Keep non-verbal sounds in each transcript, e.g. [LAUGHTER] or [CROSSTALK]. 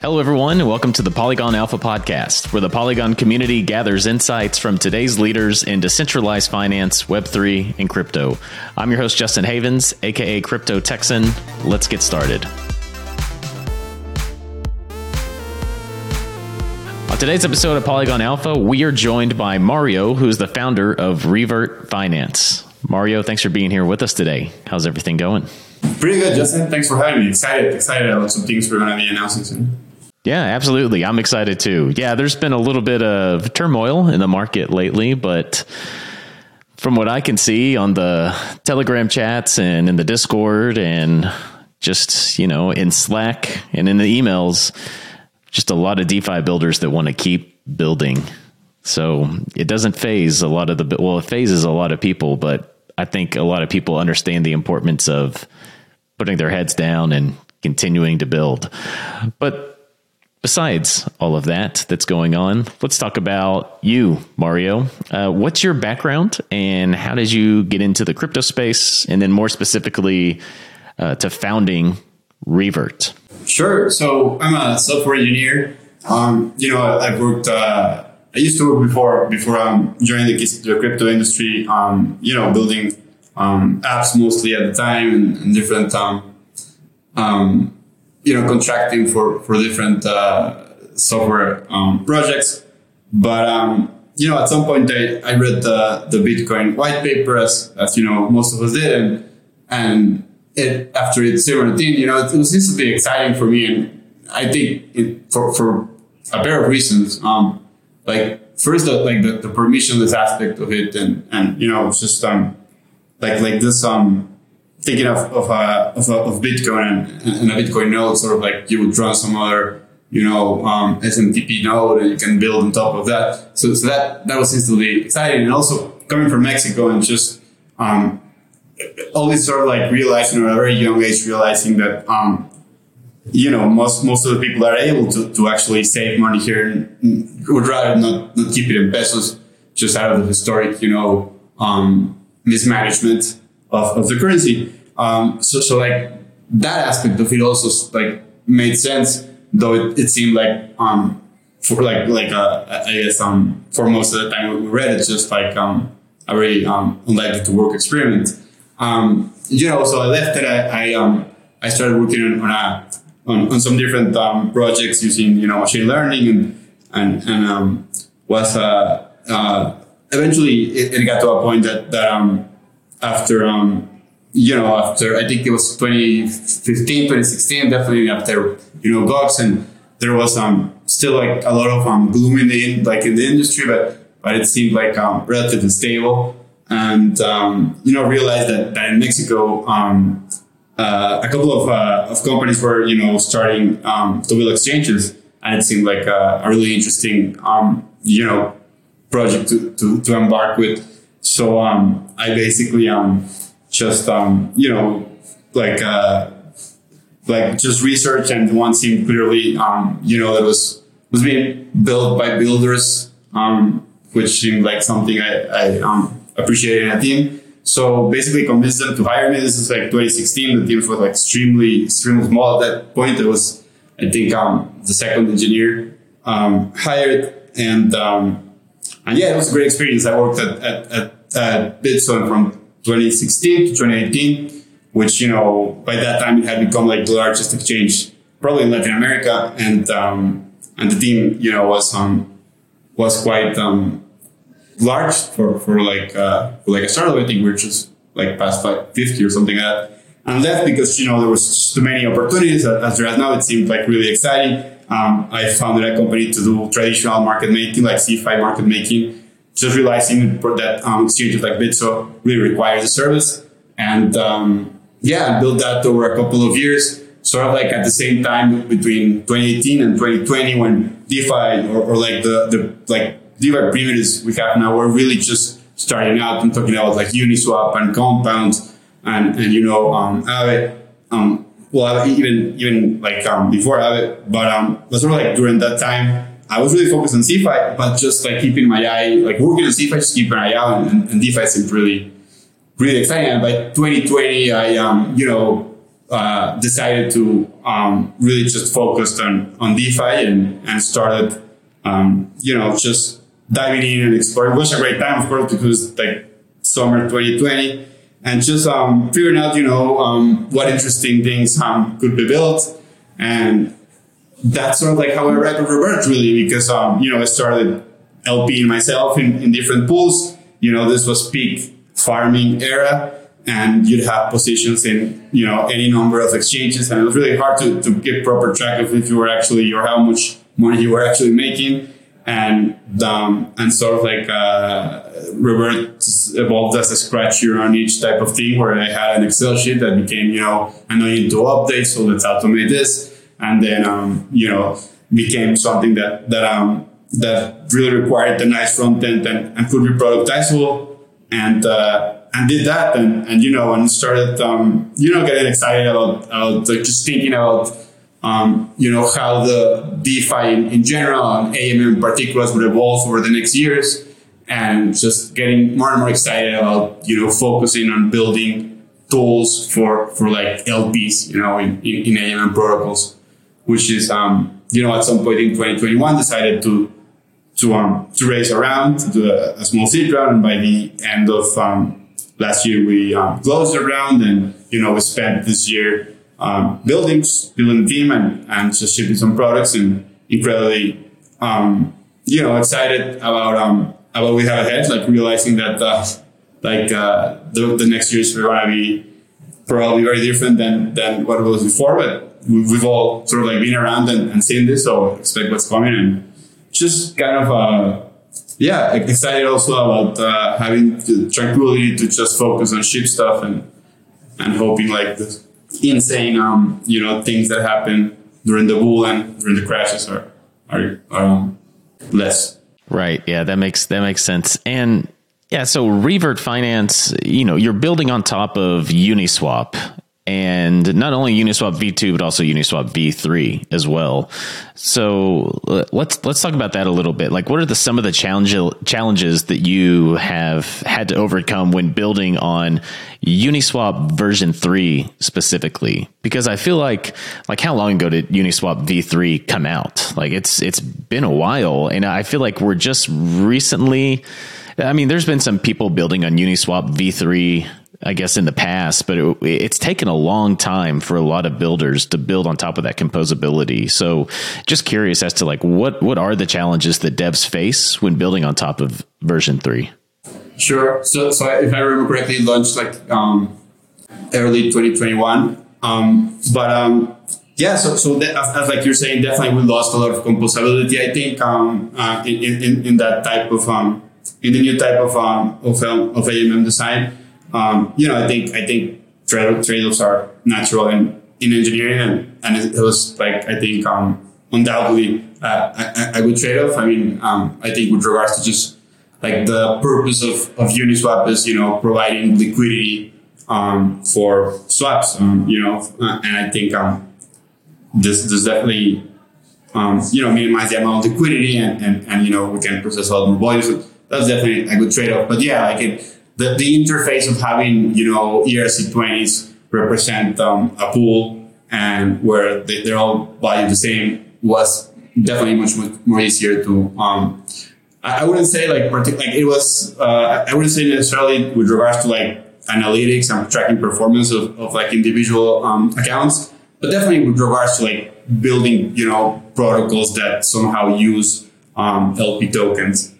Hello, everyone, and welcome to the Polygon Alpha podcast, where the Polygon community gathers insights from today's leaders in decentralized finance, Web3, and crypto. I'm your host, Justin Havens, aka Crypto Texan. Let's get started. On today's episode of Polygon Alpha, we are joined by Mario, who's the founder of Revert Finance. Mario, thanks for being here with us today. How's everything going? Pretty good, Justin. Thanks for having me. Excited, excited about some things we're going to be announcing soon. Yeah, absolutely. I'm excited too. Yeah, there's been a little bit of turmoil in the market lately, but from what I can see on the Telegram chats and in the Discord and just, you know, in Slack and in the emails, just a lot of DeFi builders that want to keep building. So it doesn't phase a lot of the, well, it phases a lot of people, but I think a lot of people understand the importance of putting their heads down and continuing to build. But besides all of that that's going on, let's talk about you, Mario. Uh, what's your background and how did you get into the crypto space? And then more specifically, uh, to founding Revert? Sure. So I'm a software engineer. Um, you know, I've worked, uh, I used to work before, before um, joining the, the crypto industry, um, you know, building um, apps mostly at the time and, and different um, um, you know, contracting for, for different uh, software um, projects. But, um, you know, at some point I, I read the, the Bitcoin white paper as, as, you know, most of us did. And, and it, after it's 17, you know, it, was instantly exciting for me. And I think it, for, for a pair of reasons, um, like first, the, like the, the permissionless aspect of it and, and, you know, just, um, like, like this, um, thinking of of, uh, of, uh, of Bitcoin and, and, a Bitcoin node, sort of like you would run some other you know um, SMTP node and you can build on top of that. So, so that that was instantly exciting, and also coming from Mexico and just um, always sort of like realizing at a very young age realizing that um, you know most most of the people are able to, to actually save money here and would rather not, not keep it in pesos just out of the historic you know um, mismanagement of, of the currency. Um, so, so like that aspect of it also like made sense, though it, it seemed like, um, for like, like, uh, I guess, um, for most of the time when we read it, just like, um, a very, um, unlikely to work experiment. Um, you know, so I left it. I, I, um, I started working on, on a, on, on some different, um, projects using, you know, machine learning and, and, and, um, was, uh, uh, eventually it, it got to a point that, that, um, after um, you know after I think it was 2015 2016 definitely after you know Gox and there was um still like a lot of um gloom in the like in the industry but but it seemed like um relatively stable. And um, you know realized that, that in Mexico um, uh, a couple of, uh, of companies were you know starting um, build exchanges and it seemed like a, a really interesting um, you know project to, to, to embark with so um, I basically um, just um, you know like uh, like just research and one seemed clearly um, you know that was was being built by builders, um, which seemed like something I, I um, appreciated in a team. So basically convinced them to hire me. This is like 2016. The team was like extremely, extremely small at that point. It was, I think, um, the second engineer um, hired, and um, and yeah, it was a great experience. I worked at, at, at Bitso from 2016 to 2018, which, you know, by that time it had become like the largest exchange probably in Latin America. And, um, and the team, you know, was, um, was quite, um, large for, for like, uh, for like a startup. I think we are just like past like 50 or something like that. And left because, you know, there was too many opportunities as there is now. It seemed like really exciting. Um, I founded a company to do traditional market making, like CeFi market making just realizing that um, exchanges like Bitso really requires a service. And um, yeah, built that over a couple of years, sort of like at the same time between 2018 and 2020 when DeFi or, or like the, the like DeFi primitives we have now were really just starting out and talking about like Uniswap and Compound and, and you know, um, Aave, um, well, even, even like, um, before Aave, but, um, but sort of like during that time, I was really focused on CeFi, but just like keeping my eye, like working on CeFi, just keeping an eye out, and, and DeFi seemed really, really exciting. And by 2020, I, um, you know, uh, decided to um, really just focus on on DeFi and and started um, you know just diving in and exploring. It was a great time, of course, because like summer 2020 and just um, figuring out, you know, um, what interesting things um, could be built. And that's sort of like how I read with Revert, really, because, um, you know, I started LPing myself in, in different pools. You know, this was peak farming era and you'd have positions in, you know, any number of exchanges. And it was really hard to, to keep proper track of if you were actually or how much money you were actually making and um, and sort of like uh, evolved as a scratchier on each type of thing where I had an Excel sheet that became you know I know you need to update so let's automate this. And then um, you know became something that that um that really required a nice front end and, and could be productizable. And uh, and did that. And and you know and started um, you know getting excited about, about just thinking about um, you know, how the DeFi in, in, general and AMM in particular would evolve over the next years and just getting more and more excited about, you know, focusing on building tools for, for like LPs, you know, in, in, in AMM protocols, which is, um, you know, at some point in 2021 decided to, to, um, to raise around, to do a, a small seed round. And by the end of, um, last year, we, um, closed the round and, you know, we spent this year, um, buildings, building team, and, and just shipping some products, and incredibly, um, you know, excited about um, about what we have ahead. Like realizing that, uh, like uh, the, the next years are going to be probably very different than than what it was before. But we've all sort of like been around and, and seen this, so expect what's coming, and just kind of. Uh, yeah, excited also about uh, having the tranquility to just focus on ship stuff and and hoping like this insane, um, you know, things that happen during the bull and during the crashes are are, are um, less. Right. Yeah, that makes that makes sense. And yeah, so Revert Finance, you know, you're building on top of Uniswap and not only Uniswap v2 but also Uniswap v3 as well. So let's let's talk about that a little bit. Like, what are the some of the challenge, challenges that you have had to overcome when building on Uniswap version three specifically? Because I feel like like how long ago did Uniswap v3 come out? Like it's it's been a while, and I feel like we're just recently. I mean, there's been some people building on Uniswap v3 I guess in the past, but it, it's taken a long time for a lot of builders to build on top of that composability. So, just curious as to like what what are the challenges that devs face when building on top of version three? Sure. So, so if I remember correctly, it launched like um, early 2021. Um, but um, yeah, so so that, as, as, like you're saying, definitely we lost a lot of composability. I think um, uh, in, in in that type of um, in the new type of of of AMM design um, you know, I think I think trade trade-offs are natural in, in engineering, and, and it, was like I think um, undoubtedly uh, a, a, good trade-off. I mean, um, I think with regards to just like the purpose of, of Uniswap is you know providing liquidity um, for swaps, um, you know, uh, and I think um, this this definitely um, you know minimize the amount of liquidity and, and, and you know we can process a lot more volumes. That's definitely a good trade-off. But yeah, like it the, the interface of having, you know, ERC20s represent um, a pool and where they, they're all valued the same was definitely much, much more easier to, um, I, wouldn't say like, like it was, uh, I wouldn't say necessarily with regards to like analytics and tracking performance of, of like individual um, accounts, but definitely with regards to like building, you know, protocols that somehow use um, LP tokens.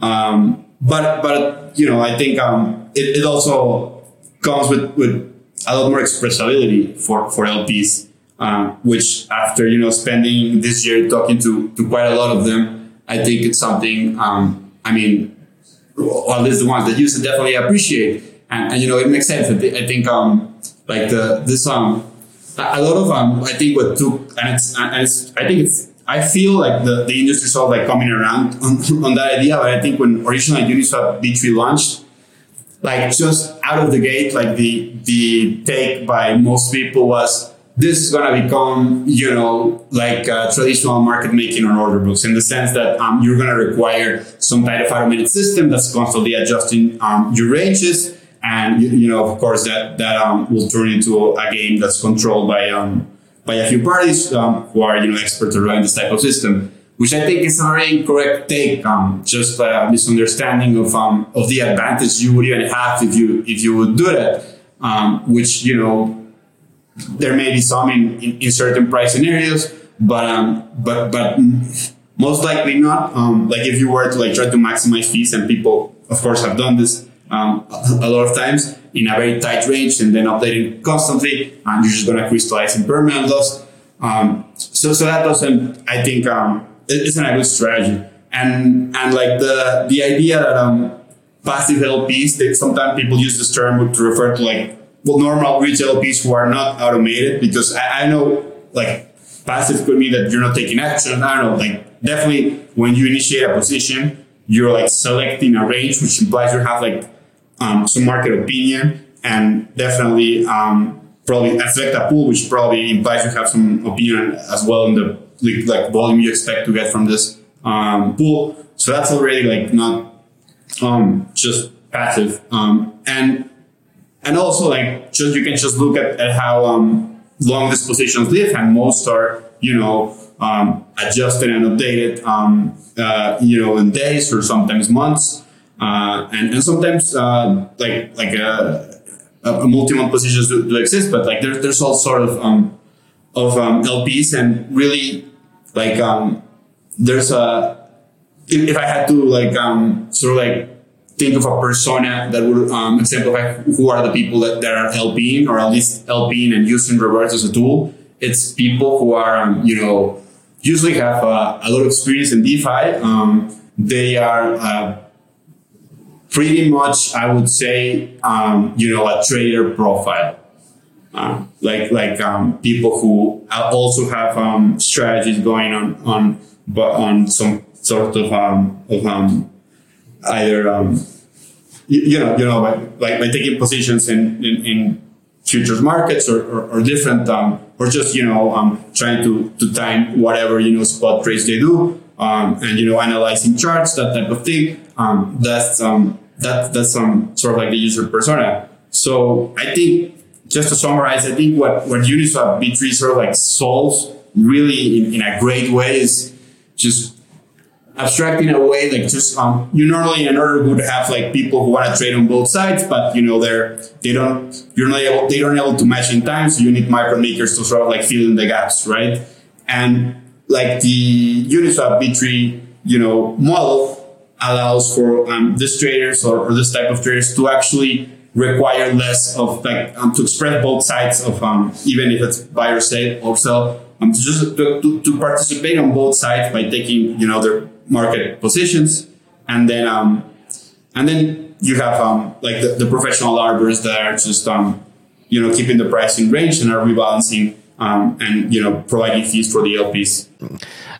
Um, but but you know, I think um, it, it also comes with with a lot more expressibility for for LPs, um, which after you know spending this year talking to to quite a lot of them, I think it's something. Um, I mean, or at least the ones that use it definitely appreciate, and, and you know it makes sense. I think um, like the this um a lot of um I think what took and it's and it's I think it's I feel like the, the industry is all like coming around on, [LAUGHS] on that idea. But I think when originally Uniswap V3 launched, like just out of the gate, like the the take by most people was this is gonna become, you know, like uh, traditional market making on order books in the sense that um, you're gonna require some kind of automated system that's constantly adjusting um, your ranges and you, you know, of course, that that um, will turn into a game that's controlled by um, by a few parties um, who are you know experts around this type of system, which I think is a very incorrect take. Um, just a misunderstanding of um, of the advantage you would even have if you if you would do that, um, which you know there may be some in, in, in certain price scenarios, but um, but but most likely not. Um, like if you were to like try to maximize fees, and people, of course, have done this um, a lot of times in a very tight range, and then updating constantly, and you're just gonna crystallize impermanent loss. Um, so so that doesn't, I think, um, isn't a good strategy. And and like the the idea that um, passive LPs, that sometimes people use this term to refer to like well normal retail LPs who are not automated because I, I know like passive could mean that you're not taking action. I don't know, like definitely when you initiate a position, you're like selecting a range, which implies you have like um, some market opinion and definitely um, probably affect a pool, which probably implies you have some opinion as well in the like volume you expect to get from this um, pool. So that's already like not um, just passive. Um, and and also like just you can just look at, at how um, long these positions live, and most are you know um, adjusted and updated um, uh, you know in days or sometimes months, uh, and and sometimes uh, like like a, a multi-month positions do, do, exist, but like there's there's all sort of um, of um, LPs and really like um, there's a if, if I had to like um, sort of like think of a persona that would um, exemplify who are the people that, that are LPing or at least LPing and using Revert as a tool. It's people who are, um, you know, usually have uh, a lot of experience in DeFi. They are uh, pretty much, I would say, um, you know, a trader profile. Uh, like like um, people who also have um, strategies going on on but on some sort of um, of um, either um, you, you, know you know by, by taking positions in, in, in futures markets or, or, or different um, or just you know um, trying to to time whatever you know spot trades they do um, and you know analyzing charts that type of thing um, that's um, that that's um, sort of like the user persona. So I think just to summarize I think what what Uniswap V3 sort of like solves really in, in a great way is just abstracting away like just um you normally in order would have like people who want to trade on both sides but you know they're they don't you're not able they don't able to match in time so you need market makers to sort of like fill in the gaps right? And like the uniswap v3 you know model allows for um, this traders or, or this type of traders to actually require less of like um, to express both sides of um, even if it's buy or sell or sell um, to just to, to, to participate on both sides by taking you know their market positions, and then um, and then you have um, like the, the professional arbors that are just um, you know keeping the pricing range and are rebalancing um, and you know providing fees for the LPs.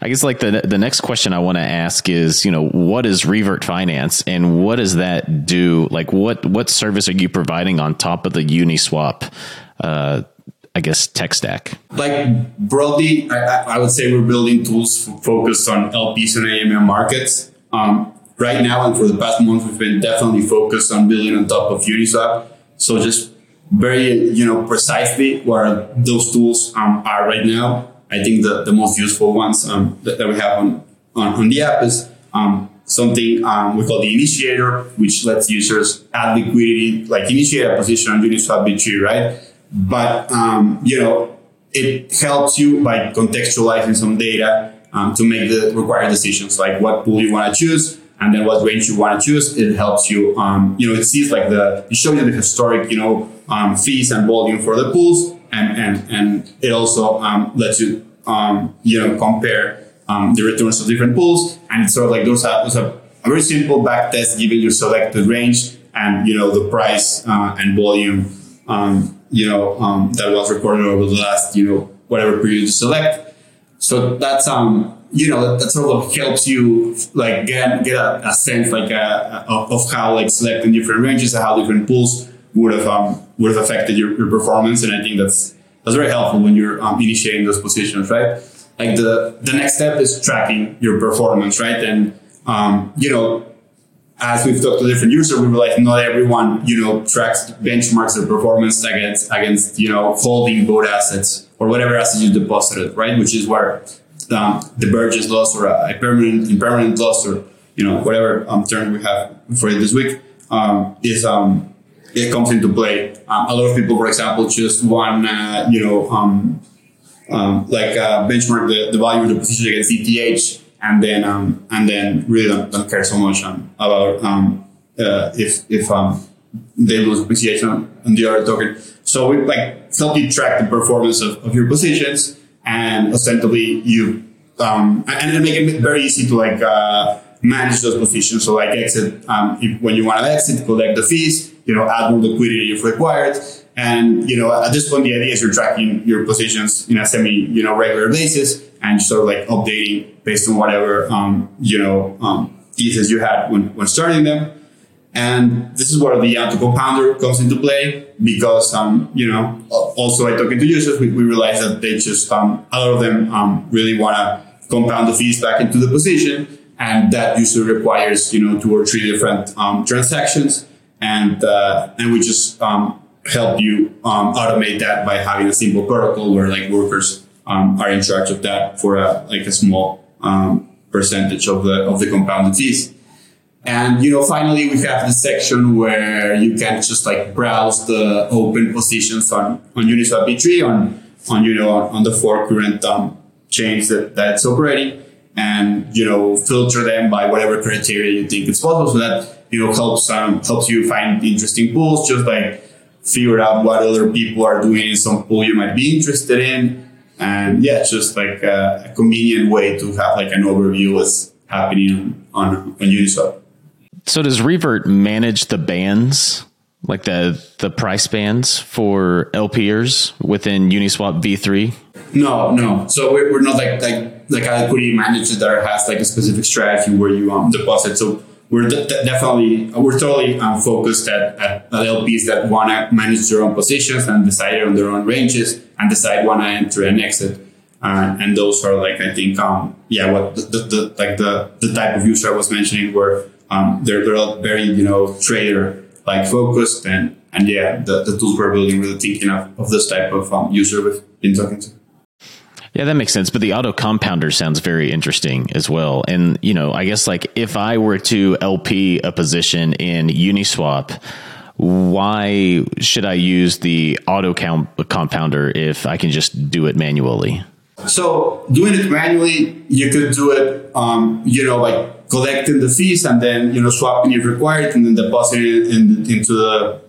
I guess like the the next question I want to ask is you know what is Revert Finance and what does that do? Like what what service are you providing on top of the Uniswap? Uh, I guess tech stack? Like broadly, I, I would say we're building tools focused on LPs and AMM markets. Um, right now and for the past month, we've been definitely focused on building on top of Uniswap. So just very, you know, precisely where those tools um, are right now. I think the, the most useful ones um, that, that, we have on, on, on the app is um, something um, we call the initiator, which lets users add liquidity, like initiate a position on Uniswap V3, right? but um, you know it helps you by contextualizing some data um, to make the required decisions like what pool you want to choose and then what range you want to choose it helps you um, you know it sees like the it shows you the historic you know um, fees and volume for the pools and and and it also um, lets you um, you know compare the returns of different pools and it's sort of like those are, those are a very simple back test giving your selected range and you know the price uh, and volume um, you know, um, that was recorded over the last, you know, whatever period you select. So that's, um, you know, that, that sort of helps you like get, get a, a sense like a, uh, a, of how like selecting different ranges and how different pools would have, um, would have affected your, your performance. And I think that's, that's very helpful when you're um, initiating those positions, right? Like the, the next step is tracking your performance, right? And, um, you know, as we've talked to different users, we realized not everyone, you know, tracks benchmarks their performance against against you know holding both assets or whatever assets you deposited, right? Which is where um, the Burgess loss or a permanent impermanent loss or you know whatever um, term we have for it this week um, is um, it comes into play. Um, a lot of people, for example, just want uh, you know um, um, like uh, benchmark the, the value of the position against ETH and then um, and then really don't, don't care so much um, about um, uh, if if they lose appreciation on the other token. So we like help you track the performance of, of your positions and ostensibly you and, and make it very easy to like uh, manage those positions. So like exit if, when you want to exit, collect the fees, you know, add more liquidity if required. And you know, at this point, the idea is you're tracking your positions in a semi, you know, regular basis and sort of like updating based on whatever um, you know um, thesis you had when, when starting them. And this is where the auto compounder comes into play because um, you know also by talking to users, we, we realized that they just um, a lot of them um, really want to compound the fees back into the position, and that usually requires you know two or three different um, transactions, and uh, and we just um, help you um, automate that by having a simple protocol where like workers um, are in charge of that for a, like a small um, percentage of the of the compounded fees. And you know, finally, we have the section where you can just like browse the open positions on on Uniswap V3 on on you know on, the four current um, chains that that's operating, and you know filter them by whatever criteria you think is possible. So that you know helps um, helps you find interesting pools, just like figure out what other people are doing in some pool you might be interested in and yeah, it's just like a, a convenient way to have like an overview of what's happening on, on, on Uniswap. So does Revert manage the bands, like the the price bands for LPers within Uniswap V3? No, no. So we're, we're not like like like a liquidity manager that has like a specific strategy where you um, deposit. So we're de- definitely we're totally um, focused at, at, at, LPs that want to manage their own positions and decide on their own ranges and decide when to enter and exit. Uh, and those are like I think um, yeah what the, the, the, like the the type of user I was mentioning where um, they're they're all very you know trader like focused and and yeah the, the tools we're building really thinking of, of this type of um, user we've been talking to. Yeah, that makes sense. But the auto compounder sounds very interesting as well. And, you know, I guess like if I were to LP a position in Uniswap, why should I use the auto count compounder if I can just do it manually? So doing it manually, you could do it, um, you know, like collecting the fees and then, you know, swapping if required and then depositing it in, into the,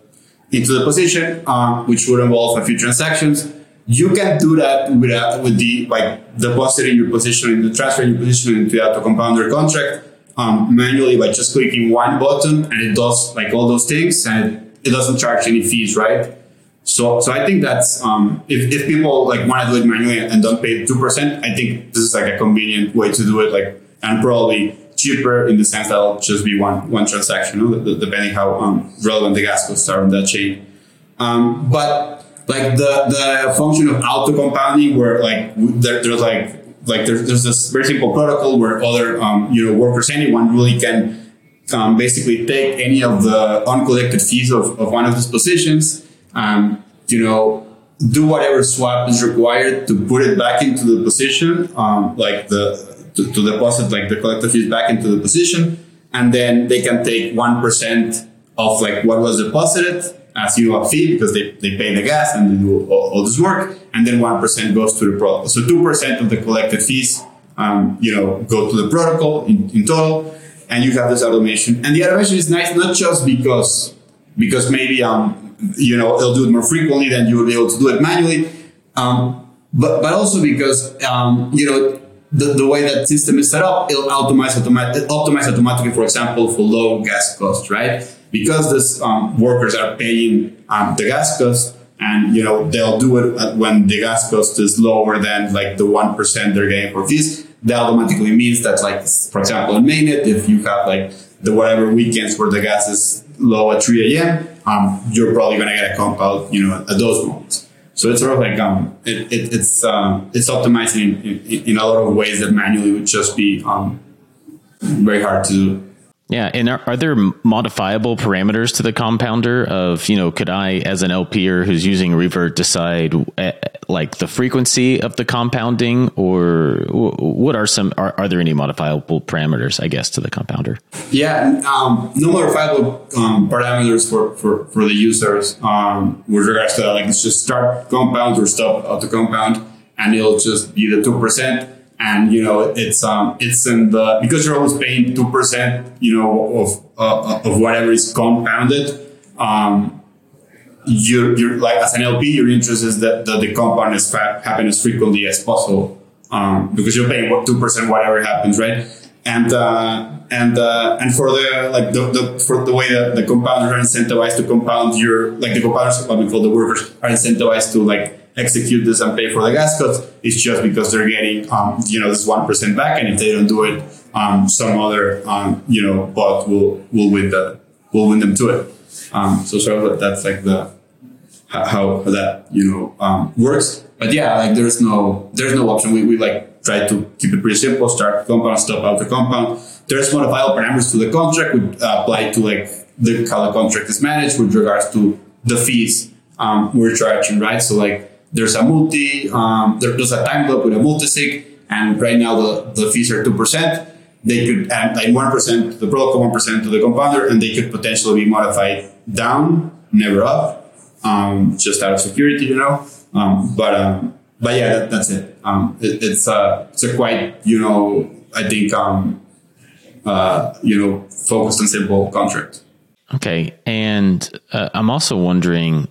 into the position, um, which would involve a few transactions you can do that with, a, with the like depositing your position in the transferring your position into the auto compounder contract um, manually by just clicking one button and it does like all those things and it, it doesn't charge any fees, right? So, so I think that's um, if, if people like want to do it manually and don't pay two percent, I think this is like a convenient way to do it, like and probably cheaper in the sense that it'll just be one one transaction, you know, depending how um, relevant the gas costs are on that chain. Um, but like the the function of auto compounding where like there, there's like like there's, there's this very simple protocol where other um, you know workers anyone really can um, basically take any of the uncollected fees of, of one of these positions um, you know do whatever swap is required to put it back into the position um, like the to, to deposit like the collected fees back into the position. And then they can take 1% of like what was deposited as you a fee because they, they pay the gas and they do all, all this work and then 1% goes to the protocol so 2% of the collected fees um, you know go to the protocol in, in total and you have this automation and the automation is nice not just because because maybe um you know it'll do it more frequently than you will be able to do it manually um, but but also because um, you know the, the way that system is set up, it'll optimize, optimize automatically, for example, for low gas costs, right? Because these um, workers are paying um, the gas cost and you know they'll do it when the gas cost is lower than like the 1% they're getting for fees that automatically means that like for example in mainnet if you have like the whatever weekends where the gas is low at 3 a.m um, you're probably going to get a comp out you know at those moments. So it's sort of like um, it, it, it's um, it's optimizing in, in, in, a lot of ways that manually would just be um, very hard to do Yeah, and are, are, there modifiable parameters to the compounder? Of you know, could I, as an LPer who's using Revert, decide uh, like the frequency of the compounding, or what are some? Are, are there any modifiable parameters? I guess to the compounder. Yeah, um, no modifiable um, parameters for, for, for the users um, with regards to. Like, it's just start compound or stop auto compound, and it'll just be the two percent and you know it's um it's in the because you're always paying two percent you know of uh, of whatever is compounded um you're, you're like as an LP your interest is that, the compound is fa- happen as frequently as possible um because you're paying what two percent whatever happens right? And uh and uh and for the like the, the for the way that the compounders are incentivized to compound your like the compounders what we call the workers are incentivized to like execute this and pay for the gas costs. It's just because they're getting, um, you know, this one percent back, and if they don't do it, um, some other, um, you know, bot will will win the will win them to it. Um, so sort of that's like the how, that you know um, works. But yeah, like there's no there's no option. We, we like try to keep it pretty simple. Start compound, stop out the compound. There's modifiable parameters to the contract. We uh, apply to like the how the contract is managed with regards to the fees um, we're charging, right? So like there's a multi, um, there, there's a timelock with a multisig, and right now the, the fees are 2%. They could add like 1% to the protocol, 1% to the compounder, and they could potentially be modified down, never up, um, just out of security, you know. Um, but um, but yeah, that, that's it. Um, it. It's a it's a quite you know I think um, uh, you know focused and simple contract. Okay, and uh, I'm also wondering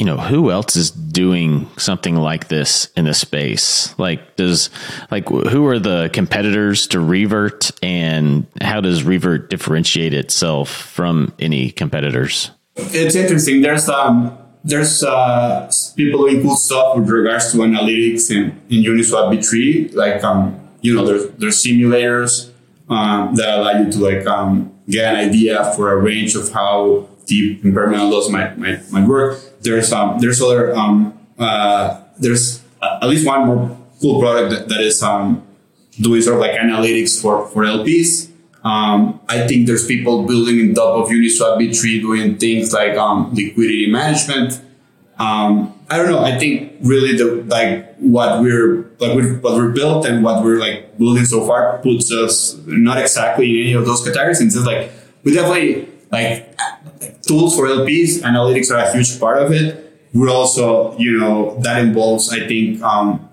you know who else is doing something like this in the space? Like does like who are the competitors to revert and how does revert differentiate itself from any competitors? It's interesting. There's um there's uh, people doing cool stuff with regards to analytics in, in uniswap v3 like um you know there's there's simulators um, that allow you to like um, get an idea for a range of how deep impermanent loss might, might might work there's um, there's other um, uh, there's at least one more cool product that, that is um, doing sort of like analytics for for LPs. Um, I think there's people building in top of Uniswap V3 doing things like um, liquidity management. Um, I don't know. I think really the like what we're like what we're built and what we're like building so far puts us not exactly in any of those categories. And it's like we definitely like tools for LPs, analytics are a huge part of it. We're also, you know, that involves, I think, um,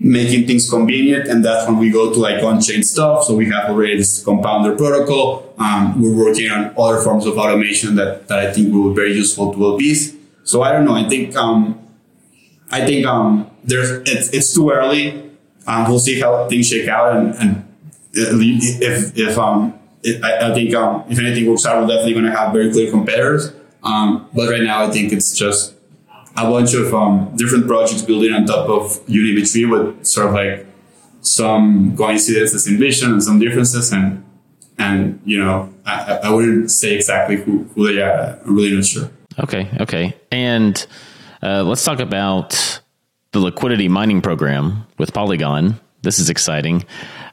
making things convenient. And that's when we go to like on-chain stuff. So we have already this compounder protocol. Um, we're working on other forms of automation that, that I think will be very useful to LPs. So I don't know. I think, um, I think, um, there's, it's, it's too early. Um, we'll see how things shake out and, and if, if, um, it, I, I, think um, if anything works out, we're definitely going to have very clear competitors. Um, but right now, I think it's just a bunch of um, different projects building on top of UniV3 with sort of like some coincidences in vision and some differences. And, and you know, I, I wouldn't say exactly who, who they are. I'm really not sure. Okay. Okay. And uh, let's talk about the liquidity mining program with Polygon. This is exciting.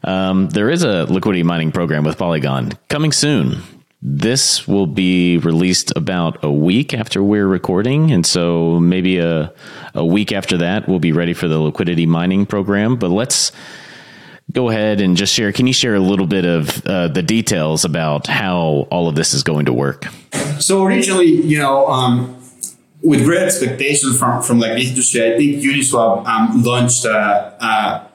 Um, there is a liquidity mining program with Polygon coming soon. This will be released about a week after we're recording. And so maybe a, a week after that, we'll be ready for the liquidity mining program. But let's go ahead and just share. Can you share a little bit of uh, the details about how all of this is going to work? So originally, you know, um, with great expectations from, from like this industry, I think Uniswap um, launched uh, uh,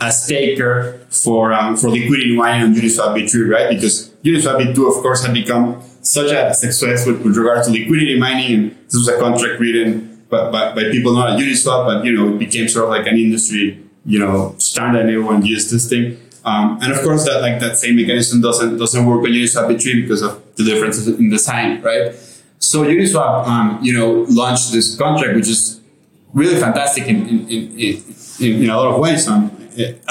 a staker for um, for liquidity mining on Uniswap V3, right? Because Uniswap V2, of course, had become such a success with, with regard to liquidity mining, and this was a contract written by, by, by people not at Uniswap, but you know, it became sort of like an industry, you know, standard, and everyone used this thing. Um, and of course, that like that same mechanism doesn't doesn't work on Uniswap V3 because of the differences in design, right? So Uniswap, um, you know, launched this contract, which is really fantastic in in, in, in, in a lot of ways. Um,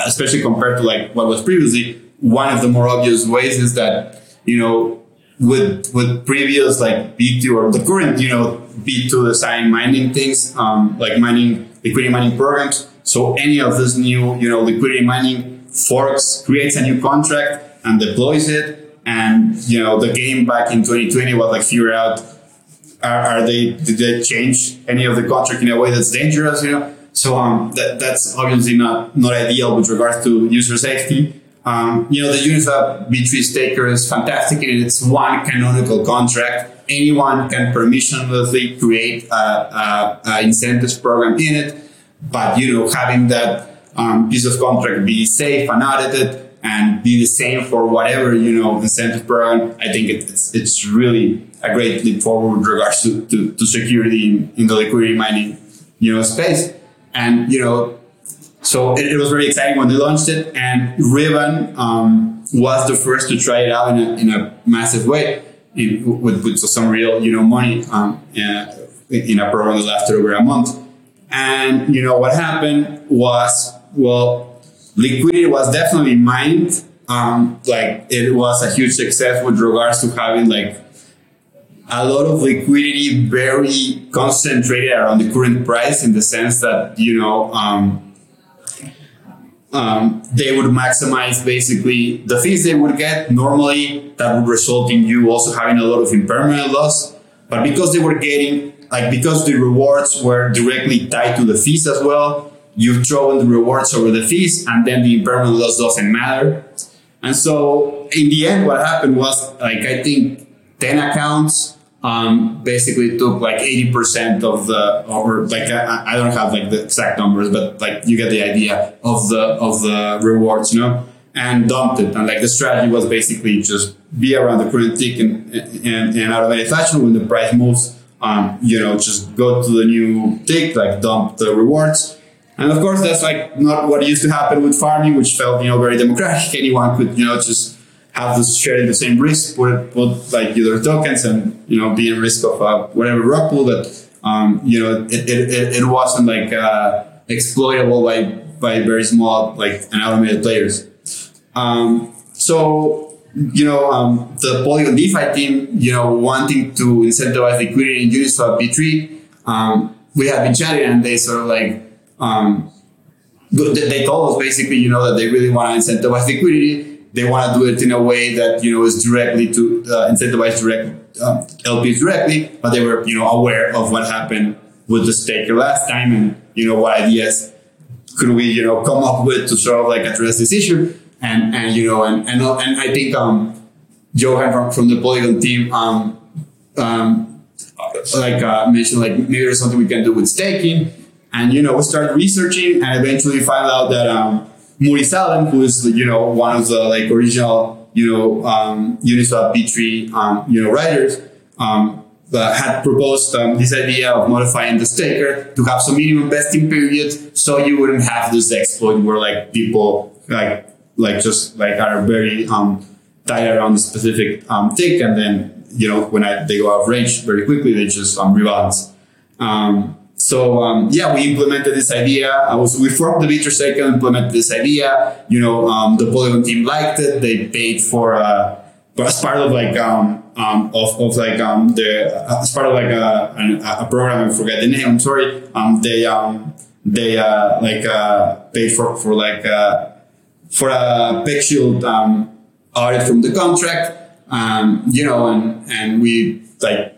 especially compared to like what was previously, one of the more obvious ways is that, you know, with, with previous like V2 or the current, you know, V2 design mining things, um, like mining, liquidity mining programs. So any of this new, you know, liquidity mining forks, creates a new contract and deploys it. And you know, the game back in 2020 was like figure out are, are they did they change any of the contract in a way that's dangerous? You know, so um, that, that's obviously not not ideal with regards to user safety. Um, you know, the Uniswap V3 staker is fantastic and it's one canonical contract. Anyone can permissionlessly create a, a, a incentives program in it, but you know, having that um, piece of contract be safe and audited and be the same for whatever you know incentive program, I think it's it's really a great leap forward with regards to, to, to security in, in the liquidity mining you know space. And you know, so it, it, was very exciting when they launched it, and Ribbon um, was the first to try it out in a, in a massive way in, with, with some real, you know, money um, in, in a program that lasted over a month. And you know what happened was, well, liquidity was definitely mined. Um, like it was a huge success with regards to having like a lot of liquidity very concentrated around the current price in the sense that you know um, um, they would maximize basically the fees they would get. Normally that would result in you also having a lot of impermanent loss. But because they were getting like because the rewards were directly tied to the fees as well you throw in the rewards over the fees and then the impermanent loss doesn't matter. And so in the end what happened was like i think 10 accounts um, basically took like 80% of the, or like, I, I, don't have like the exact numbers, but like you get the idea of the, of the rewards, you know, and dumped it. And like the strategy was basically just be around the current tick and, and, and out of any fashion when the price moves, um, you know, just go to the new tick, like dump the rewards. And of course, that's like not what used to happen with farming, which felt, you know, very democratic. [LAUGHS] Anyone could, you know, just have this sharing the same risk, with, put like either tokens and, you know, be risk of uh, whatever rug pull that, um, you know, it, it, it, wasn't like uh, exploitable by, by very small, like, and automated players. Um, so, you know, um, the Polygon DeFi team, you know, wanting to incentivize liquidity in Uniswap V3, um, we have been chatting and they sort of like, um, they told us basically, you know, that they really want to incentivize liquidity they want to do it in a way that you know is directly to uh, incentivize direct uh, LPs directly, but they were you know aware of what happened with the staker last time, and you know what ideas could we you know come up with to sort of like address this issue, and and you know and and, and I think um, Johan from, from the Polygon team um, um, like uh, mentioned like maybe there's something we can do with staking, and you know we started researching and eventually found out that um, Moody Salem, who is you know one of the like original you know um, Uniswap V3 um, you know writers, um, had proposed um, this idea of modifying the staker to have some minimum vesting period, so you wouldn't have this exploit where like people like like just like are very um, tied around a specific um, tick, and then you know when I, they go out of range very quickly, they just um, rebalance. Um, so um, yeah, we implemented this idea. I was we formed the Vitra Cycle, implemented this idea. You know, um, the Polygon team liked it. They paid for uh, as part of like um, um of, of like um the uh, as part of like a, a, a program. I forget the name. I'm sorry. Um, they um they uh like uh paid for for like uh for a PeckShield um audit from the contract. Um, you know, and and we like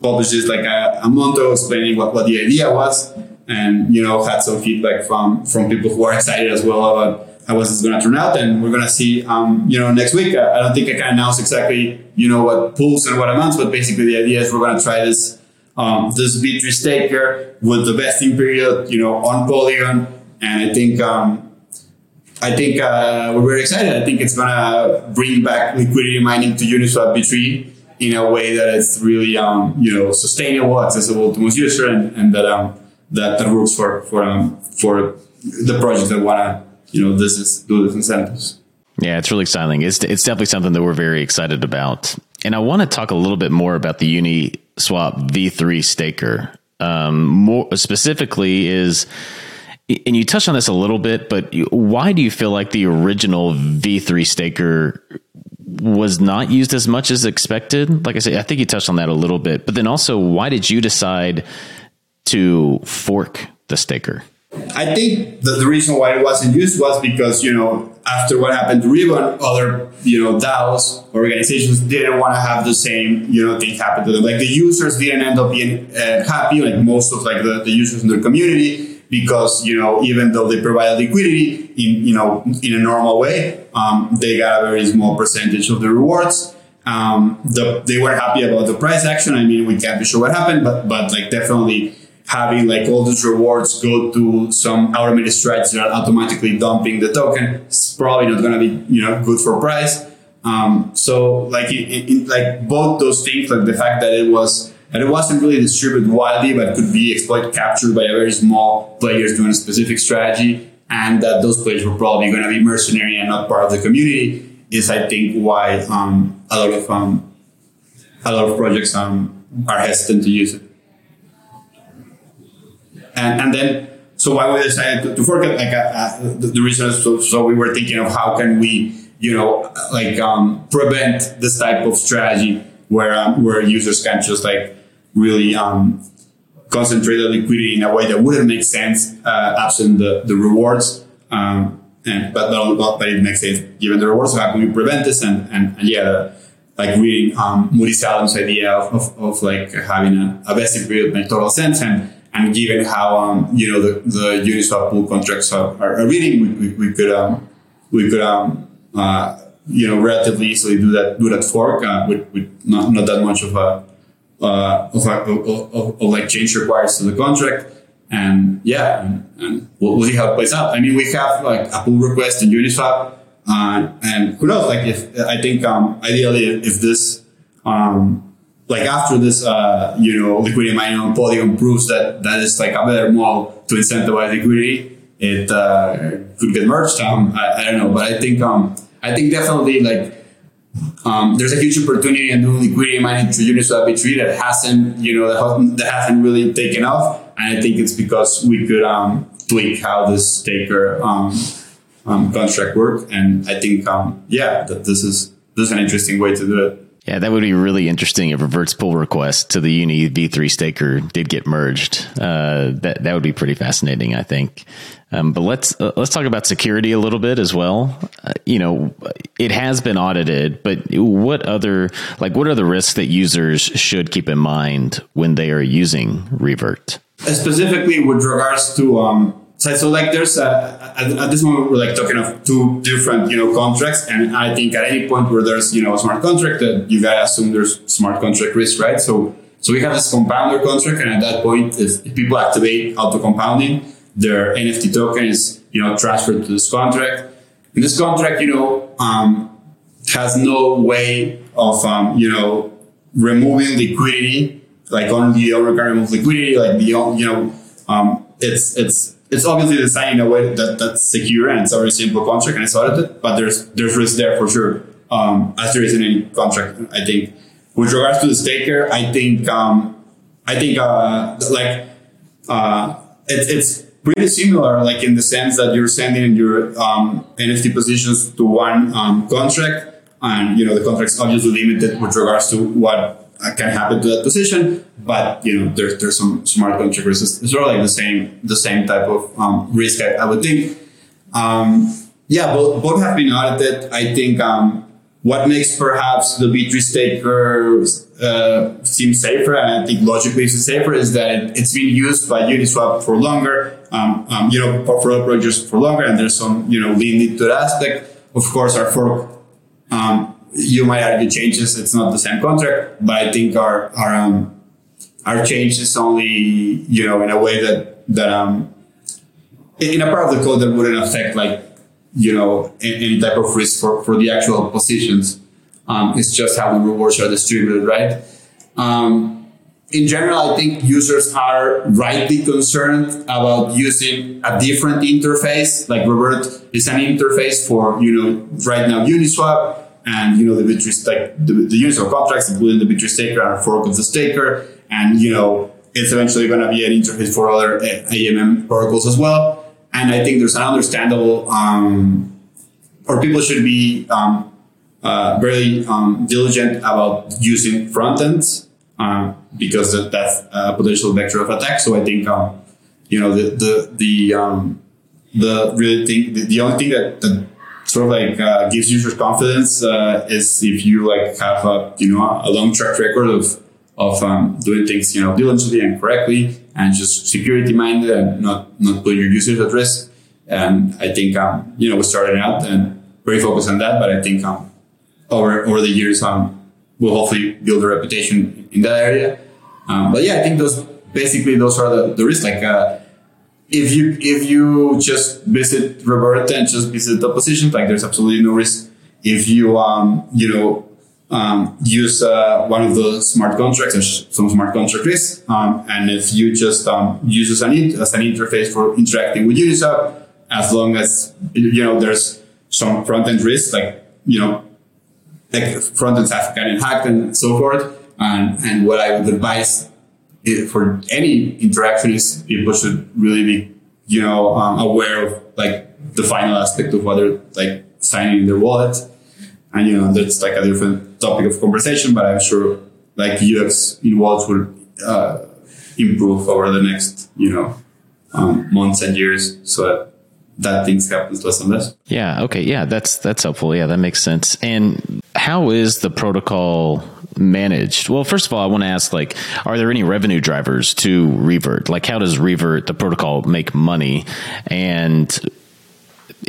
publishes like a, a motto explaining what, what the idea was. And you know had some feedback from from people who are [LAUGHS] excited as well about how this is going to turn out. And we're going to see um, you know next week. I, I, don't think i can announce exactly you know what pools and what amounts but basically the idea is we're going to try this um, this v3 staker with the vesting period you know on polygon. And i think um, I think uh, we're very excited. I think it's gonna bring back liquidity mining to Uniswap V3 in a way that it's really um, you know sustainable, accessible to most users, and, and that um, that, that works for for um, for the projects that want to you know this is do this incentives. Yeah, it's really exciting. It's it's definitely something that we're very excited about, and I want to talk a little bit more about the Uniswap V3 staker. Um, more specifically, is and you touched on this a little bit, but why do you feel like the original V3 staker was not used as much as expected. Like I said, I think you touched on that a little bit, but then also, why did you decide to fork the staker? I think the, the reason why it wasn't used was because, you know, after what happened to Ribbon, other, you know, DAOs, organizations didn't want to have the same, you know, thing happen to them. Like the users didn't end up being uh, happy, like most of like the, the users in their community, because, you know, even though they provide liquidity in, you know, in a normal way, um, they got a very small percentage of the rewards. Um, the, they were happy about the price action. I mean, we can't be sure what happened, but, but like definitely having like all those rewards go to some automated strategy that are automatically dumping the token is probably not going to be you know good for price um, so like in, in, like both those things like the fact that it was that it wasn't really distributed widely but could be exploited captured by a very small players doing a specific strategy and that those players were probably going to be mercenary and not part of the community is i think why um, a lot of um, a lot of projects um, are hesitant to use it and, and then so why we decided to, to it? like uh, uh, the, the, reason so, so we were thinking of how can we you know like um, prevent this type of strategy where um, where users can just like really um, concentrate the liquidity in a way that wouldn't make sense uh, absent the, the rewards. Um, and but, but, but it makes sense. Given the rewards so how can we prevent this? And and, and yeah like reading um, Moody Salem's idea of, of, of, like having a, a vesting period make total sense. And and given how um, you know the, the Uniswap pool contracts are, are, are reading, we, we, we, could um, we could um, uh, you know relatively easily do that do that fork uh, with, with not, not that much of a uh, of, of, of, like change required to the contract. And yeah, and, we'll, we'll, see how it plays out. I mean, we have like a pull request in Uniswap, uh, and who knows? Like, if I think um, ideally, if, if this um, like after this, uh, you know, liquidity mining on Polygon proves that that is like a better model to incentivize liquidity, it uh, could get merged. Um, I, I, don't know, but I think um, I think definitely like um, there's a huge opportunity in doing liquidity mining through Uniswap V3 that hasn't, you know, that hasn't, that hasn't really taken off, and I think it's because we could um, tweak how this staker um, um, contract work, and I think um, yeah, that this is this is an interesting way to do it. Yeah, that would be really interesting if reverts pull request to the Uni V3 staker did get merged. Uh, that that would be pretty fascinating, I think. Um, but let's uh, let's talk about security a little bit as well. Uh, you know, it has been audited, but what other like what are the risks that users should keep in mind when they are using Revert? Specifically, with regards to um, so, so like there's a, at, at, this moment we're like talking of two different you know contracts and i think at any point where there's you know a smart contract that you gotta assume there's smart contract risk right so so we have this compounder contract and at that point if, if people activate auto compounding their nft token is you know transferred to this contract and this contract you know um, has no way of um, you know removing liquidity like only the owner can liquidity like the you know um, it's it's it's obviously designed in a way that, that's secure and it's a very simple contract and it's audited, but there's there's risk there for sure. Um, as there is in any contract, I think. With regards to the staker, I think um, I think uh, like uh, it, it's pretty similar, like in the sense that you're sending your um, NFT positions to one um, contract, and you know the contract's obviously limited with regards to what can happen to that position. But you know, there's there's some smart contract risks. It's sort like the same the same type of um, risk. I, I, would think. Um, yeah, both both have been audited. I think um, what makes perhaps the V3 staker uh, seem safer, and I think logically it's safer, is that it's been used by Uniswap for longer. Um, um, you know, portfolio projects for longer, and there's some you know lean to that aspect. Of course, our fork um, you might argue changes. It's not the same contract, but I think our our um, our change is only you know in a way that that um in a part of the code that wouldn't affect like you know any type of risk for for the actual positions. Um, it's just how the rewards are distributed, right? Um, in general, I think users are rightly concerned about using a different interface. Like Revert is an interface for, you know, right now Uniswap and you know the V3 like the, the Uniswap contracts, including the V3 staker and fork of the staker, and you know it's eventually going to be an interface for other AMM protocols as well. And I think there's an understandable, um, or people should be um, uh, very um, diligent about using front ends uh, because that's a potential vector of attack. So I think um, you know, the the the um, the really thing, the, the only thing that, that sort of like uh, gives users confidence uh, is if you like have a you know a long track record of of um, doing things you know diligently and correctly and just security minded and not not put your users at risk. And I think um, you know we started out and very focused on that, but I think um, over over the years um, we'll hopefully build a reputation in that area. Um, but yeah, I think those basically those are the, the risks. Like uh, if you if you just visit Revert and just visit the position, like there's absolutely no risk. If you um you know um, use uh, one of the smart contracts, there's some smart contract risks, um, and if you just um, use as an as an interface for interacting with Uniswap, as long as you know there's some front end risk, like you know like front ends have gotten hacked and so forth. And and what I would advise for any interaction is people should really be, you know, um, aware of like the final aspect of whether like signing in their wallet. And, you know, that's like a different topic of conversation, but I'm sure like UX in wallets will uh, improve over the next, you know, um, months and years so that things happens less and less. Yeah. Okay. Yeah. That's, that's helpful. Yeah. That makes sense. And how is the protocol managed? Well, first of all, I want to ask, like, are there any revenue drivers to Revert? Like, how does Revert, the protocol, make money? And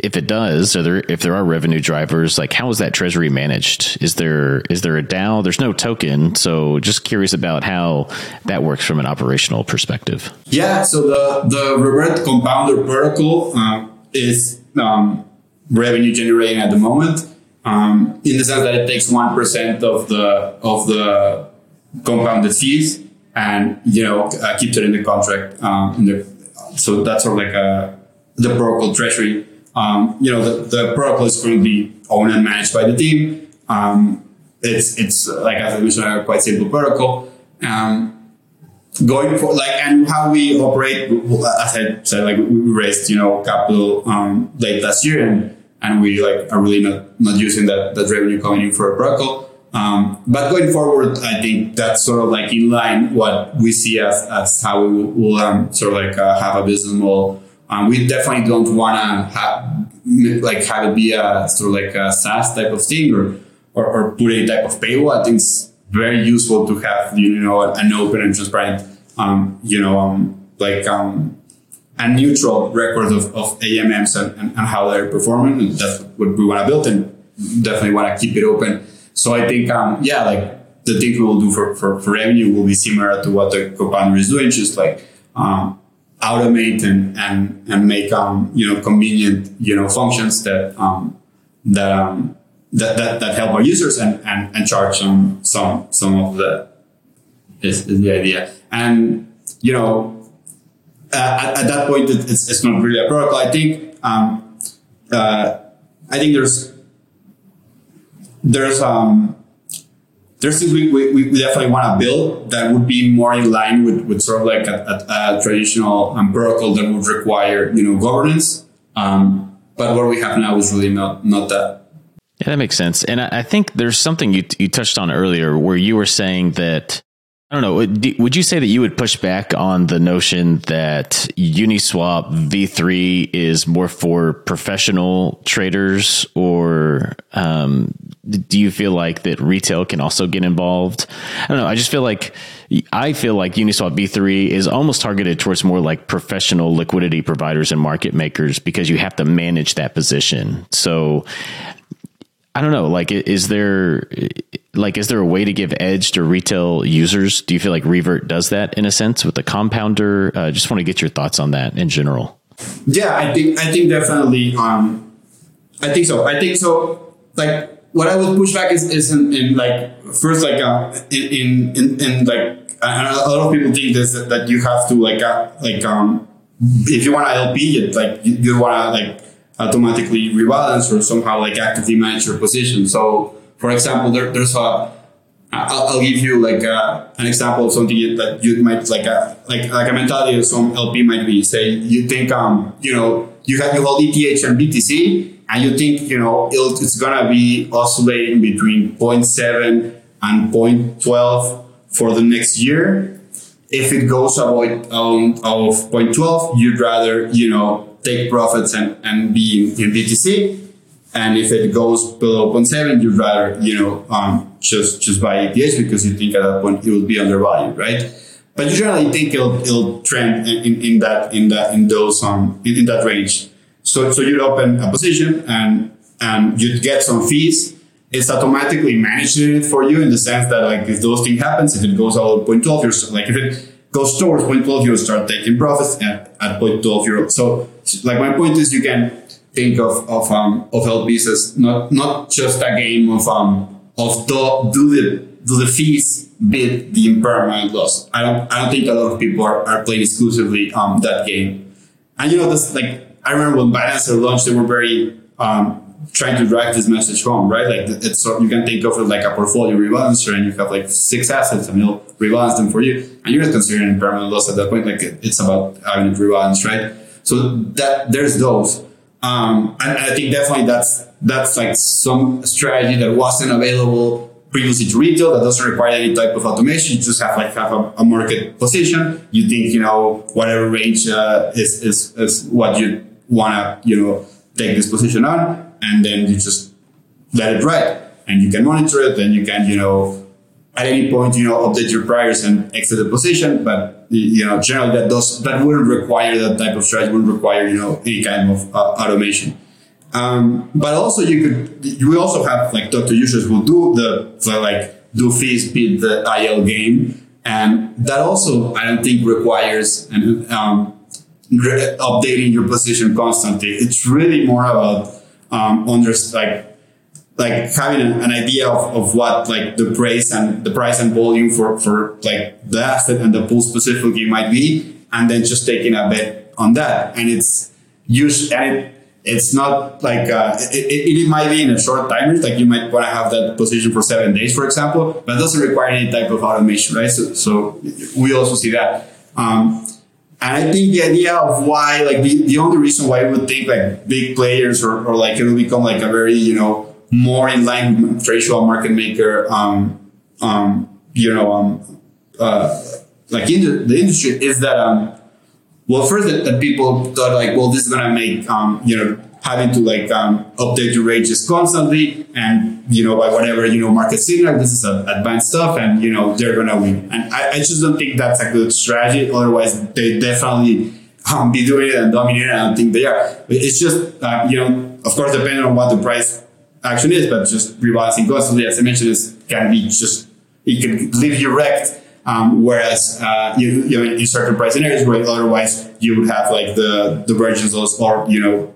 if it does, are there if there are revenue drivers, like how is that treasury managed? Is there is there a DAO? There's no token, so just curious about how that works from an operational perspective. Yeah, so the the Revert compounder protocol um, is um, revenue generating at the moment um, in the sense that it takes one percent of the of the compounded fees and you know uh, keeps it in the contract. Um, in the, so that's sort of like a the protocol treasury. Um, you know the, the protocol is currently owned and managed by the team. Um, it's it's like as I mentioned, a quite simple protocol. Um, going for like and how we operate as I said like we raised you know capital um, late last year and and we like are really not not using that that revenue coming in for a protocol. Um, but going forward, I think that's sort of like in line what we see as, as how we will, um, sort of like uh, have a business model. Um, we definitely don't want to have like have it be a sort of like a SaaS type of thing or, or, or put any type of paywall. I think very useful to have you know an open and transparent um, you know um, like um, and neutral record of, of AMMs and, and, and, how they're performing. And that's what we want to build and definitely want to keep it open. So I think, um, yeah, like the things we will do for, for, for revenue will be similar to what the compounder is doing, just like, um, automate and, and, and make, um, you know, convenient, you know, functions that, um, that, um, that, that, that help our users and, and, and charge some, some, some of the, is, is the idea. And, you know, uh, at, at, that point, it's, it's not really a protocol. I think um, uh, I think there's there's um, there's things we, we, we definitely want to build that would be more in line with, with sort of like a, a, a traditional um, protocol that would require you know governance. Um, but what we have now is really not not that. Yeah, that makes sense. And I, I think there's something you you touched on earlier where you were saying that I don't know. Would you say that you would push back on the notion that Uniswap V3 is more for professional traders, or um, do you feel like that retail can also get involved? I don't know. I just feel like I feel like Uniswap V3 is almost targeted towards more like professional liquidity providers and market makers because you have to manage that position. So I don't know. Like, is there like is there a way to give edge to retail users? Do you feel like Revert does that in a sense with the compounder? Uh, just want to get your thoughts on that in general. Yeah, I think I think definitely. Um, I think so. I think so. Like, what I would push back is, is in, in like first like uh, in, in in like a lot of people think this that you have to like uh, like um if you want to LP it like you, you want to like automatically rebalance or somehow like actively manage your position. So, for example, there, there's a I'll, I'll, give you like a, an example of something that you might like a like like a mentality of some LP might be. Say you think um you know you have you hold ETH and BTC and you think you know it's gonna be oscillating between 0.7 and 0.12 for the next year if it goes above um, of 0.12, you'd rather, you know, take profits and, and be in, in BTC. And if it goes below 0.7, you'd rather, you know, um, just, just buy ETH because you think at that point it will be undervalued, right? But you generally think it'll, it'll trend in, in that, in that, in those, um, in, in that range. So, so you'd open a position and, and you'd get some fees it's automatically managing it for you in the sense that like if those things happens, if it goes out at 0.12, you're like if it goes towards 0.12, you'll start taking profits at, at 0.12 euro. So like my point is you can think of of um of LPs as not not just a game of um of do, do the do the fees beat the impermanent loss. I don't I don't think a lot of people are, are playing exclusively um that game. And you know this like I remember when Balancer launched, they were very um trying to drive this message home, right? Like it's you can think of it like a portfolio rebalancer, and you have like six assets, and he'll rebalance them for you, and you're not considering permanent loss at that point. Like it's about having it rebalanced, right? So that there's those, um, and I think definitely that's that's like some strategy that wasn't available previously to retail that doesn't require any type of automation. You just have like have a, a market position. You think you know whatever range uh, is is is what you want to you know take this position on and then you just let it ride and you can monitor it and you can you know at any point you know update your priors and exit the position but you know generally that does that wouldn't require that type of strategy wouldn't require you know any kind of uh, automation. Um, but also you could you also have like talk to users who do the, the like do fees beat the IL game. And that also I don't think requires an, um, updating your position constantly. It's really more about um, under like like having an, an idea of, of what like the price and the price and volume for for like the asset and the pool specifically might be, and then just taking a bet on that. And it's used and it, it's not like uh, it, it, it, might be in a short time. Like you might want to have that position for seven days, for example, but it doesn't require any type of automation, right? So, so we also see that. Um, and I think the idea of why, like the, the only reason why we would think like big players or, or like it'll become like a very, you know, more in line with traditional market maker, um, um, you know, um, uh, like in the, the industry is that, um, well, first that, that people thought like, well, this is going to make, um, you know, having to like um, update your ranges constantly and you know by whatever you know market signal this is advanced stuff and you know they're gonna win. And I, I just don't think that's a good strategy. Otherwise they definitely um, be doing it and dominating I don't think they are. It's just uh, you know of course depending on what the price action is but just rebalancing constantly as I mentioned is can be just it can leave you wrecked um, whereas uh, you, you know, in certain price scenarios where otherwise you would have like the divergence or you know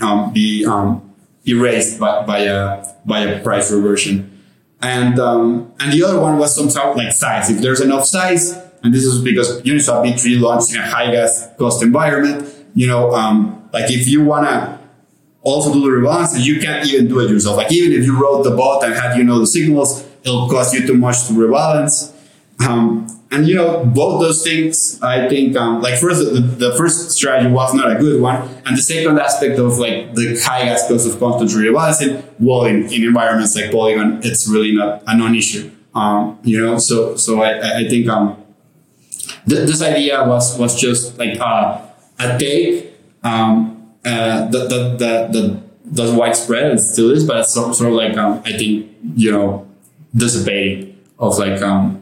um, be um, erased by, by a by a price reversion. And um, and the other one was somehow like size. If there's enough size, and this is because Uniswap V3 launched in a high gas cost environment. You know, um, like if you wanna also do the rebalance, and you can't even do it yourself. Like even if you wrote the bot and had you know the signals, it'll cost you too much to rebalance. Um, and you know both those things i think um, like first the, the, first strategy was not a good one and the second aspect of like the high gas cost of constant rebalancing well in, in environments like polygon it's really not a non-issue um, you know so so i, I think um, th- this idea was was just like uh, a take um, uh, that that that that that's widespread and still is but it's sort, sort of like um, i think you know dissipating of like um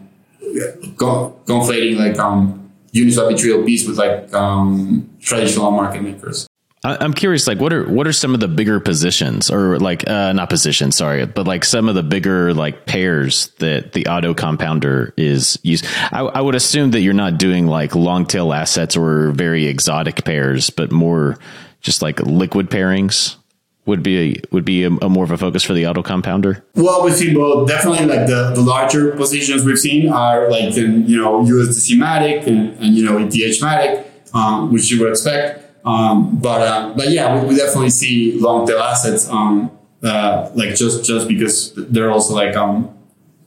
conflating like um, Uniswap LPs with like um, traditional market makers. I'm curious, like, what are what are some of the bigger positions, or like, uh, not positions, sorry, but like some of the bigger like pairs that the auto compounder is used. I, I would assume that you're not doing like long tail assets or very exotic pairs, but more just like liquid pairings would be a, would be a, a, more of a focus for the auto compounder? Well, we see both. Definitely, like the, the larger positions we've seen are like in, you know USDC Matic and, and you know ETH Matic, um, which you would expect. Um, but uh, but yeah, we, we, definitely see long tail assets. Um, uh, like just just because they're also like um,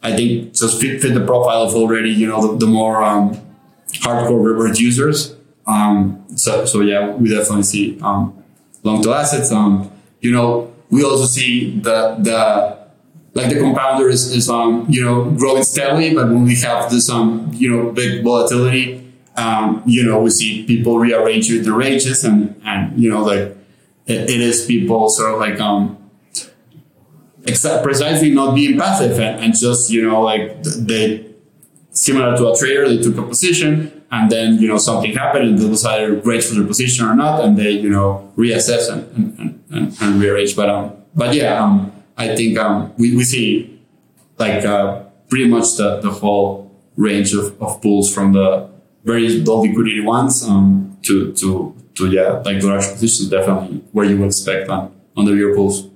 I think just fit, fit the profile of already you know the, the more um, hardcore revert users. Um, so so yeah, we definitely see um, long tail assets. Um, you know, we also see the the like the compounder is, is um, you know, growing steadily, but when we have this, um, you know, big volatility, um, you know, we see people rearrange the ranges and, and, you know, like it, it is people sort of like, um, except precisely not being passive and, and just, you know, like they, similar to a trader, they took a position and then, you know, something happened and they decided to for their position or not. And they, you know, reassess and, and, and, and rearrange. But, um, but yeah, um, I think um, we, we see like uh, pretty much the, the whole range of, of pools from the very low liquidity ones um, to, to, to, yeah, like large positions, definitely where you would expect on, on the bigger pools.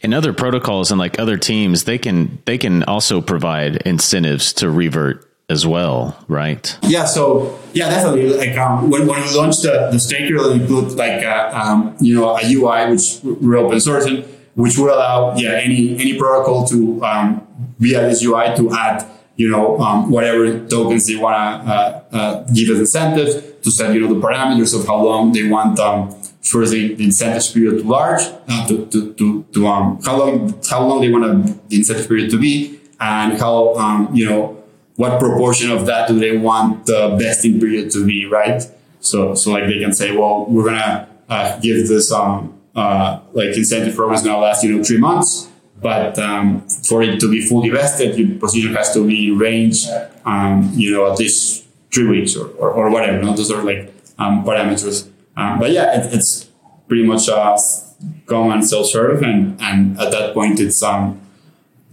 In other protocols and like other teams, they can they can also provide incentives to revert as well, right? Yeah. So yeah, definitely. Like um, when, when we launched the, the staker, we put like uh, um, you know a UI which we're open sourcing which would allow yeah any any protocol to um, via this UI to add you know um, whatever tokens they want to uh, uh, give as incentives to set you know the parameters of how long they want um, the, the incentive period to large uh, to to to, to um, how long how long they want the incentive period to be and how um, you know what proportion of that do they want the vesting period to be right so so like they can say well we're gonna uh, give this um uh, like incentive program is to last, you know, three months. But um, for it to be fully vested, your position has to be in range, um, you know, at least three weeks or, or, or whatever. Know? Those are like um, parameters. Um, but yeah, it, it's pretty much uh, common self-serve, and and at that point, it's um,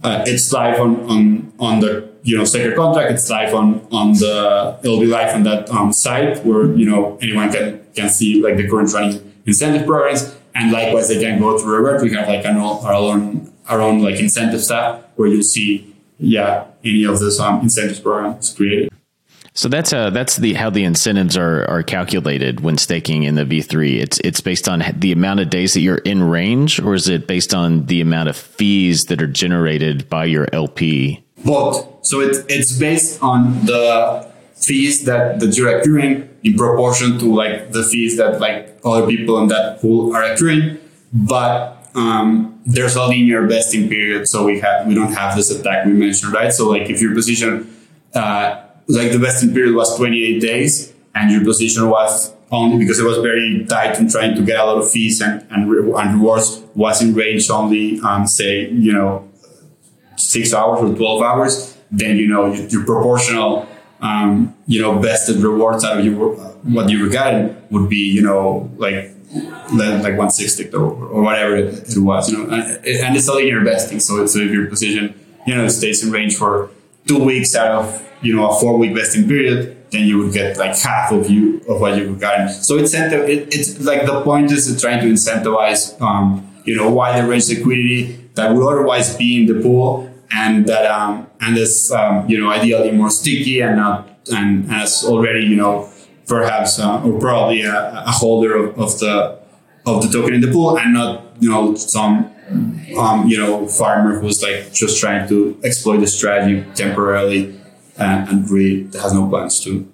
uh, it's live on on on the you know staker contract. It's live on on the it'll be live on that um, site where you know anyone can can see like the current running incentive programs and likewise, they can go to Revert. We have like an, our own, our own like incentive staff where you'll see, yeah, any of those um, incentives programs created. So that's uh that's the how the incentives are are calculated when staking in the V3. It's it's based on the amount of days that you're in range, or is it based on the amount of fees that are generated by your LP? Both. So it's it's based on the fees that that you're accruing in proportion to like the fees that like other people in that pool are accruing. But um, there's a linear vesting period, so we have we don't have this attack we mentioned, right? So like if your position uh, like the vesting period was 28 days and your position was only because it was very tight and trying to get a lot of fees and, and, re- and rewards was in range only um, say you know six hours or 12 hours then you know your, your proportional um, you know, vested rewards out of you, what you were getting would be, you know, like like 160 or, or whatever it, was, you know, and, and it's only your vesting. So it's if your position, you know, stays in range for two weeks out of, you know, a four week vesting period, then you would get like half of you of what you were getting. So it's it, it's like the point is trying to incentivize, um, you know, wider range liquidity that would otherwise be in the pool and that um, and is um, you know ideally more sticky and not and has already you know perhaps uh, or probably a, a holder of, of, the of the token in the pool and not you know some um, you know farmer who's like just trying to exploit the strategy temporarily and, and really has no plans to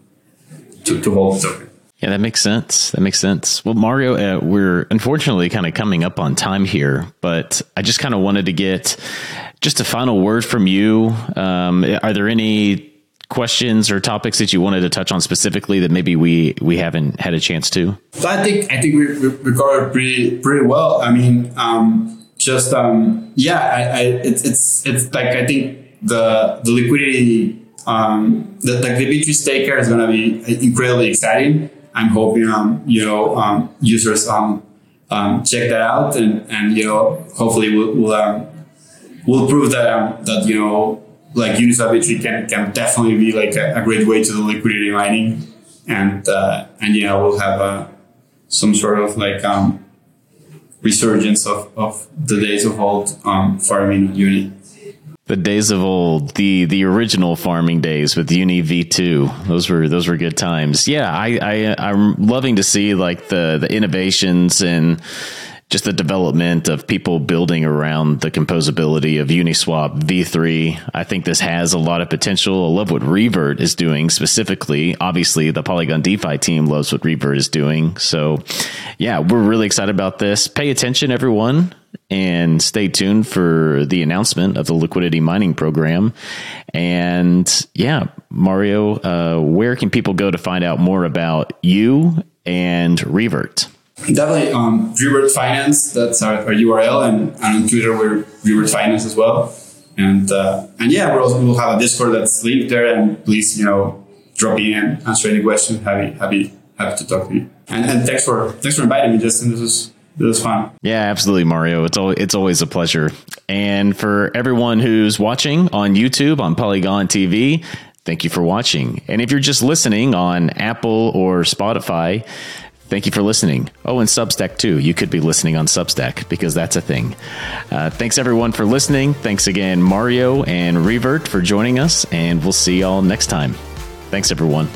to, to hold the token. Yeah, that makes sense. That makes sense. Well, Mario, uh, we're unfortunately kind of coming up on time here, but I just kind of wanted to get just a final word from you. Um, are there any questions or topics that you wanted to touch on specifically that maybe we we haven't had a chance to? I think I think we, we covered pretty pretty well. I mean, um, just um, yeah, I, I, it's it's it's like I think the the liquidity um, the, like the V3 staker is going to be incredibly exciting. I'm hoping, um, you know, um, users um, um, check that out and, and you know, hopefully we'll, we'll, um, we'll prove that, um, that, you know, like Uniswap V3 can, can definitely be like a, a great way to the liquidity mining. And, uh, and yeah, we'll have, uh, some sort of like, um, resurgence of, of the days of old, um, farming on Uni. The days of old, the the original farming days with Uni V two. Those were those were good times. Yeah, I, I I'm loving to see like the the innovations and just the development of people building around the composability of Uniswap v3. I think this has a lot of potential. I love what Revert is doing specifically. Obviously, the Polygon DeFi team loves what Revert is doing. So, yeah, we're really excited about this. Pay attention, everyone, and stay tuned for the announcement of the liquidity mining program. And yeah, Mario, uh, where can people go to find out more about you and Revert? Definitely, um, Revert Finance. That's our, our URL, and, and, on Twitter we're Revert Finance as well. And uh, and yeah, also we'll have a Discord that's linked there. And please, you know, drop in answer any questions. Happy happy happy to talk to you. And, and thanks for thanks for inviting me, Justin. This was this was fun. Yeah, absolutely, Mario. It's it's always a pleasure. And for everyone who's watching on YouTube on Polygon TV, thank you for watching. And if you're just listening on Apple or Spotify, Thank you for listening. Oh, and Substack too. You could be listening on Substack because that's a thing. Uh, thanks everyone for listening. Thanks again, Mario and Revert, for joining us, and we'll see y'all next time. Thanks, everyone.